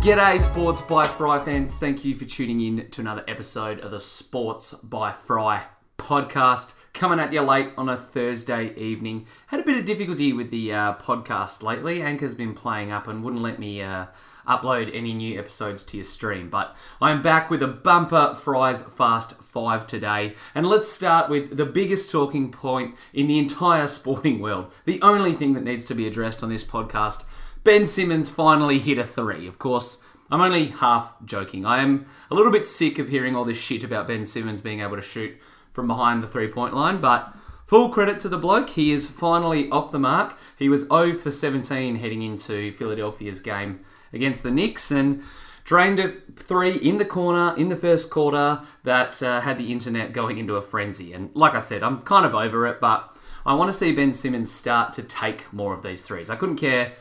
G'day, Sports by Fry fans. Thank you for tuning in to another episode of the Sports by Fry podcast. Coming at you late on a Thursday evening. Had a bit of difficulty with the uh, podcast lately. Anchor's been playing up and wouldn't let me uh, upload any new episodes to your stream. But I'm back with a bumper Fries Fast 5 today. And let's start with the biggest talking point in the entire sporting world. The only thing that needs to be addressed on this podcast Ben Simmons finally hit a three. Of course, I'm only half joking. I am a little bit sick of hearing all this shit about Ben Simmons being able to shoot from behind the three point line, but full credit to the bloke. He is finally off the mark. He was 0 for 17 heading into Philadelphia's game against the Knicks and drained a three in the corner in the first quarter that uh, had the internet going into a frenzy. And like I said, I'm kind of over it, but I want to see Ben Simmons start to take more of these threes. I couldn't care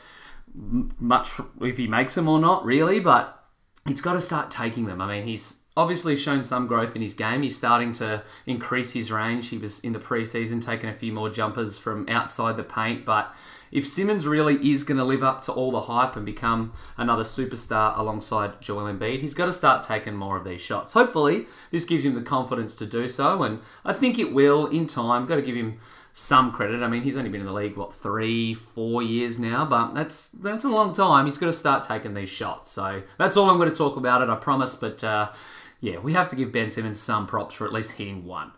much if he makes them or not, really, but he's got to start taking them. I mean, he's obviously shown some growth in his game. He's starting to increase his range. He was in the preseason taking a few more jumpers from outside the paint, but if Simmons really is going to live up to all the hype and become another superstar alongside Joel Embiid, he's got to start taking more of these shots. Hopefully, this gives him the confidence to do so, and I think it will in time. Got to give him some credit. I mean, he's only been in the league what three, four years now, but that's that's a long time. He's got to start taking these shots. So that's all I'm going to talk about it. I promise. But uh, yeah, we have to give Ben Simmons some props for at least hitting one.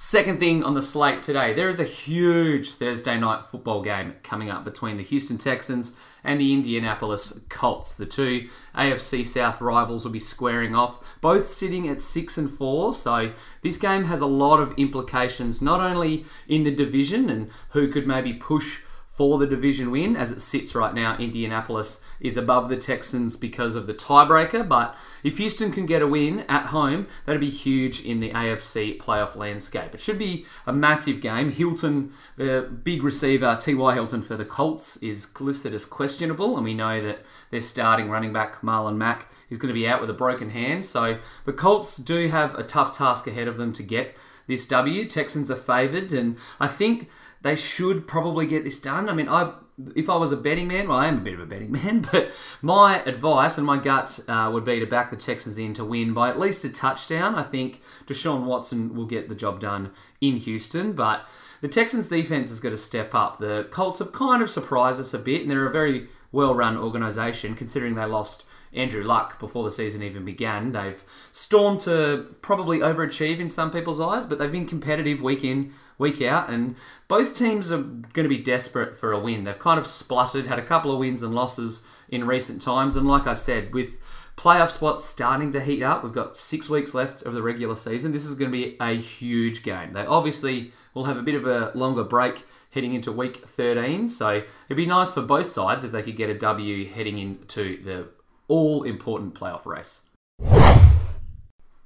Second thing on the slate today, there is a huge Thursday night football game coming up between the Houston Texans and the Indianapolis Colts. The two AFC South rivals will be squaring off, both sitting at 6 and 4. So this game has a lot of implications not only in the division and who could maybe push for the division win. As it sits right now, Indianapolis is above the Texans because of the tiebreaker. But if Houston can get a win at home, that'd be huge in the AFC playoff landscape. It should be a massive game. Hilton, the big receiver, T.Y. Hilton for the Colts, is listed as questionable, and we know that their starting running back, Marlon Mack, is going to be out with a broken hand. So the Colts do have a tough task ahead of them to get this W. Texans are favoured, and I think they should probably get this done. I mean, I if I was a betting man, well, I am a bit of a betting man, but my advice and my gut uh, would be to back the Texans in to win by at least a touchdown. I think Deshaun Watson will get the job done in Houston, but the Texans' defense has got to step up. The Colts have kind of surprised us a bit, and they're a very well-run organisation considering they lost Andrew Luck before the season even began. They've stormed to probably overachieve in some people's eyes, but they've been competitive week in, week out, and both teams are going to be desperate for a win. They've kind of spluttered, had a couple of wins and losses in recent times, and like I said, with playoff spots starting to heat up, we've got six weeks left of the regular season. This is going to be a huge game. They obviously will have a bit of a longer break heading into week 13, so it'd be nice for both sides if they could get a W heading into the all important playoff race.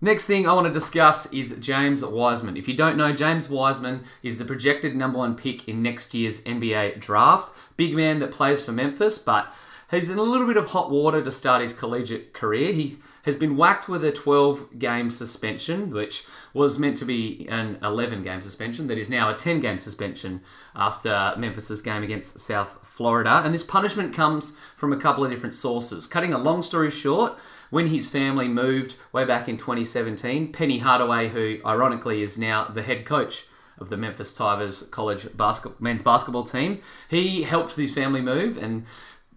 Next thing I want to discuss is James Wiseman. If you don't know, James Wiseman is the projected number one pick in next year's NBA draft. Big man that plays for Memphis, but he's in a little bit of hot water to start his collegiate career. He has been whacked with a 12 game suspension, which was meant to be an 11 game suspension, that is now a 10 game suspension after Memphis's game against South Florida. And this punishment comes from a couple of different sources. Cutting a long story short, when his family moved way back in 2017, Penny Hardaway, who ironically is now the head coach of the Memphis Tigers college basket, men's basketball team, he helped his family move and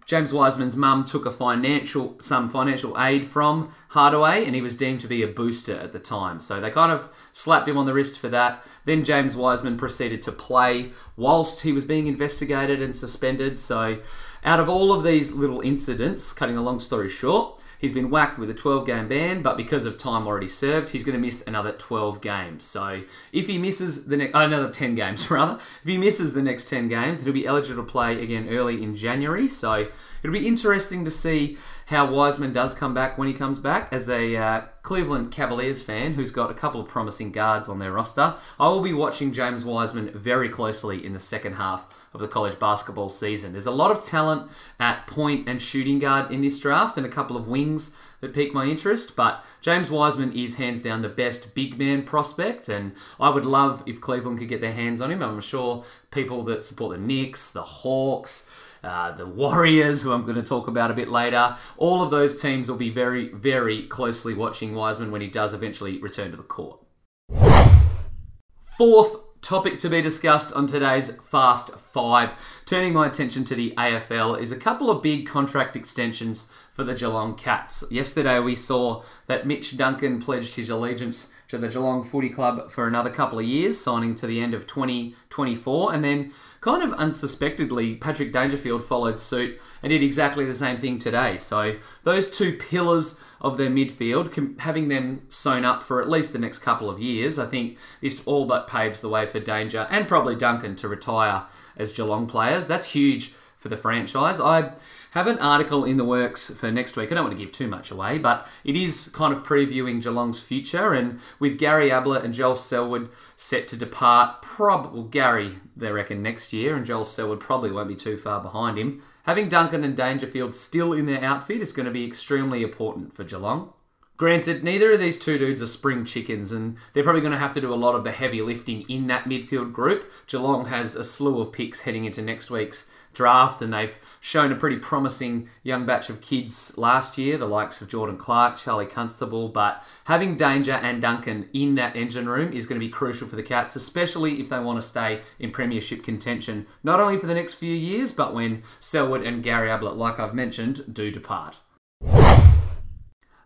James Wiseman's mum took a financial some financial aid from Hardaway and he was deemed to be a booster at the time. So they kind of slapped him on the wrist for that. Then James Wiseman proceeded to play whilst he was being investigated and suspended. So out of all of these little incidents, cutting a long story short, He's been whacked with a 12 game ban, but because of time already served, he's going to miss another 12 games. So if he misses the next, oh, uh, another 10 games rather, if he misses the next 10 games, he'll be eligible to play again early in January. So it'll be interesting to see how Wiseman does come back when he comes back. As a uh, Cleveland Cavaliers fan who's got a couple of promising guards on their roster, I will be watching James Wiseman very closely in the second half of the college basketball season. There's a lot of talent at point and shooting guard in this draft, and a couple of wings that piqued my interest. But James Wiseman is hands down the best big man prospect, and I would love if Cleveland could get their hands on him. I'm sure people that support the Knicks, the Hawks, uh, the Warriors, who I'm going to talk about a bit later. All of those teams will be very, very closely watching Wiseman when he does eventually return to the court. Fourth topic to be discussed on today's Fast Five, turning my attention to the AFL, is a couple of big contract extensions for the Geelong Cats. Yesterday we saw that Mitch Duncan pledged his allegiance to the Geelong Footy Club for another couple of years, signing to the end of 2024, and then kind of unsuspectedly, Patrick Dangerfield followed suit and did exactly the same thing today. So those two pillars of their midfield, having them sewn up for at least the next couple of years, I think this all but paves the way for Danger and probably Duncan to retire as Geelong players. That's huge for the franchise. I have an article in the works for next week. I don't want to give too much away, but it is kind of previewing Geelong's future. And with Gary Ablett and Joel Selwood set to depart, probably well, Gary, they reckon, next year, and Joel Selwood probably won't be too far behind him. Having Duncan and Dangerfield still in their outfit is going to be extremely important for Geelong. Granted, neither of these two dudes are spring chickens, and they're probably going to have to do a lot of the heavy lifting in that midfield group. Geelong has a slew of picks heading into next week's draft, and they've shown a pretty promising young batch of kids last year, the likes of Jordan Clark, Charlie Constable. But having Danger and Duncan in that engine room is going to be crucial for the Cats, especially if they want to stay in Premiership contention, not only for the next few years, but when Selwood and Gary Ablett, like I've mentioned, do depart.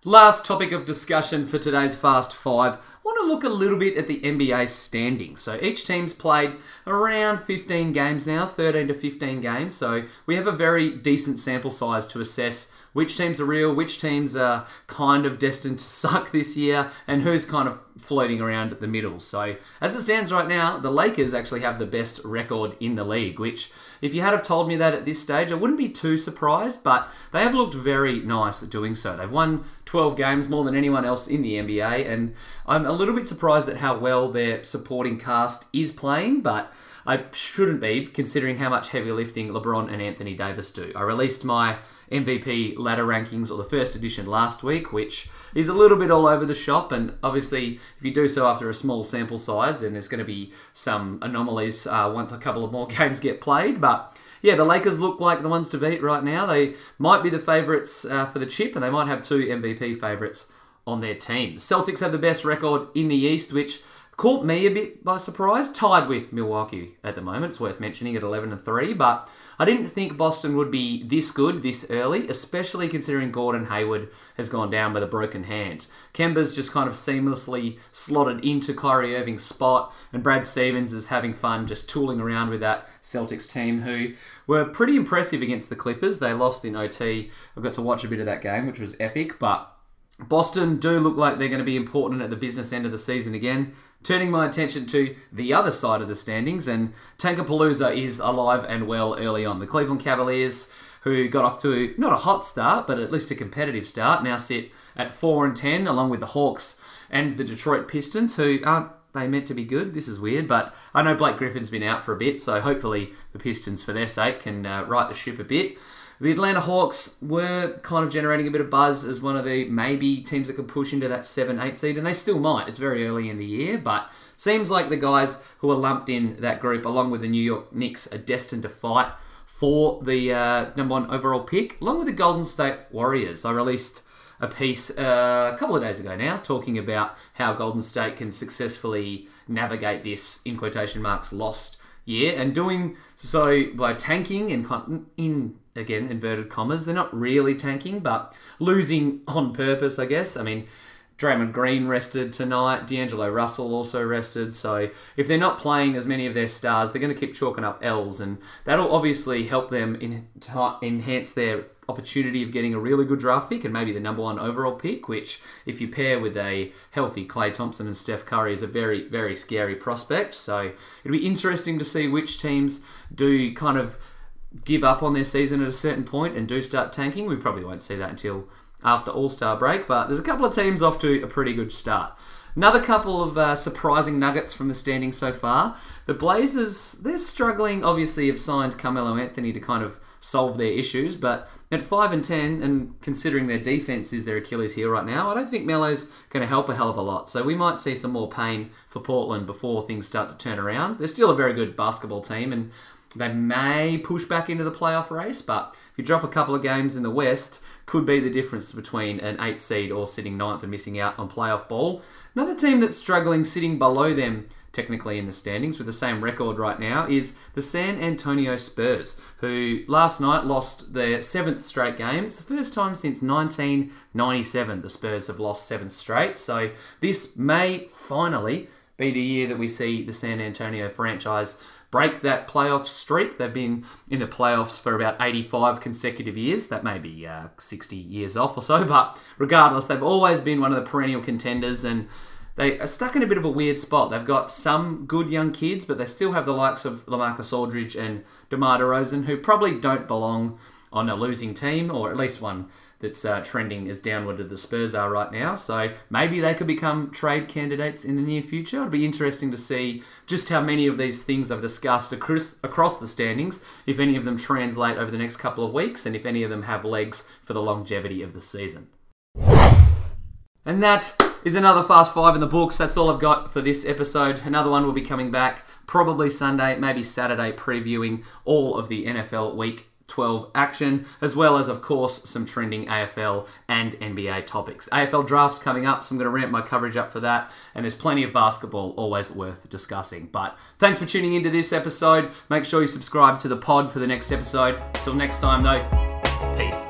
Last topic of discussion for today's Fast Five. I want to look a little bit at the NBA standings. So each team's played around 15 games now, 13 to 15 games. So we have a very decent sample size to assess which teams are real, which teams are kind of destined to suck this year, and who's kind of floating around at the middle. So, as it stands right now, the Lakers actually have the best record in the league, which, if you had have told me that at this stage, I wouldn't be too surprised, but they have looked very nice at doing so. They've won 12 games, more than anyone else in the NBA, and I'm a little bit surprised at how well their supporting cast is playing, but I shouldn't be, considering how much heavy lifting LeBron and Anthony Davis do. I released my MVP ladder rankings or the first edition last week, which is a little bit all over the shop. And obviously, if you do so after a small sample size, then there's going to be some anomalies uh, once a couple of more games get played. But yeah, the Lakers look like the ones to beat right now. They might be the favourites uh, for the chip, and they might have two MVP favourites on their team. The Celtics have the best record in the East, which caught me a bit uh, by surprise. Tied with Milwaukee at the moment. It's worth mentioning at 11 and 3, but I didn't think Boston would be this good this early, especially considering Gordon Hayward has gone down with a broken hand. Kemba's just kind of seamlessly slotted into Kyrie Irving's spot, and Brad Stevens is having fun just tooling around with that Celtics team who were pretty impressive against the Clippers. They lost in OT. I got to watch a bit of that game, which was epic, but Boston do look like they're going to be important at the business end of the season again turning my attention to the other side of the standings, and Tankapalooza is alive and well early on. The Cleveland Cavaliers, who got off to not a hot start, but at least a competitive start, now sit at 4 and 10, along with the Hawks and the Detroit Pistons, who aren't they meant to be good. This is weird, but I know Blake Griffin's been out for a bit, so hopefully the Pistons, for their sake, can uh, right the ship a bit. The Atlanta Hawks were kind of generating a bit of buzz as one of the maybe teams that could push into that 7 8 seed, and they still might. It's very early in the year, but seems like the guys who are lumped in that group, along with the New York Knicks, are destined to fight for the uh, number one overall pick, along with the Golden State Warriors. I released a piece uh, a couple of days ago now talking about how Golden State can successfully navigate this, in quotation marks, lost year, and doing so by tanking and in again, inverted commas. They're not really tanking, but losing on purpose, I guess. I mean, Draymond Green rested tonight. D'Angelo Russell also rested. So if they're not playing as many of their stars, they're going to keep chalking up L's, and that'll obviously help them in, enhance their opportunity of getting a really good draft pick and maybe the number one overall pick. Which, if you pair with a healthy Klay Thompson and Steph Curry, is a very very scary prospect. So it'll be interesting to see which teams do kind of give up on their season at a certain point and do start tanking. We probably won't see that until after All Star break, but there's a couple of teams off to a pretty good start. Another couple of uh, surprising nuggets from the standings so far. The Blazers, they're struggling. Obviously, have signed Carmelo Anthony to kind of solve their issues, but at 5 and 10, and considering their defense is their Achilles heel right now, I don't think Melo's going to help a hell of a lot. So we might see some more pain for Portland before things start to turn around. They're still a very good basketball team, and they may push back into the playoff race, but if you drop a couple of games in the West, could be the difference between an eight seed or sitting ninth and missing out on playoff ball. Another team that's struggling, sitting below them technically in the standings with the same record right now is the San Antonio Spurs, who last night lost their seventh straight games. The first time since 1997 the Spurs have lost seven straight. So this may finally be the year that we see the San Antonio franchise break that playoff streak. They've been in the playoffs for about 85 consecutive years. That may be uh, 60 years off or so, but regardless, they've always been one of the perennial contenders and they are stuck in a bit of a weird spot. They've got some good young kids, but they still have the likes of Lamarcus Aldridge and DeMar DeRozan, who probably don't belong on a losing team, or at least one that's uh, trending as downward as the Spurs are right now. So maybe they could become trade candidates in the near future. It'll be interesting to see just how many of these things I've discussed across, across the standings, if any of them translate over the next couple of weeks, and if any of them have legs for the longevity of the season. And that is another Fast Five in the books. That's all I've got for this episode. Another one will be coming back probably Sunday, maybe Saturday, previewing all of the NFL Week 12 action, as well as, of course, some trending AFL and NBA topics. AFL drafts coming up, so I'm going to ramp my coverage up for that, and there's plenty of basketball always worth discussing. But thanks for tuning into this episode. Make sure you subscribe to the pod for the next episode. Until next time, though, peace.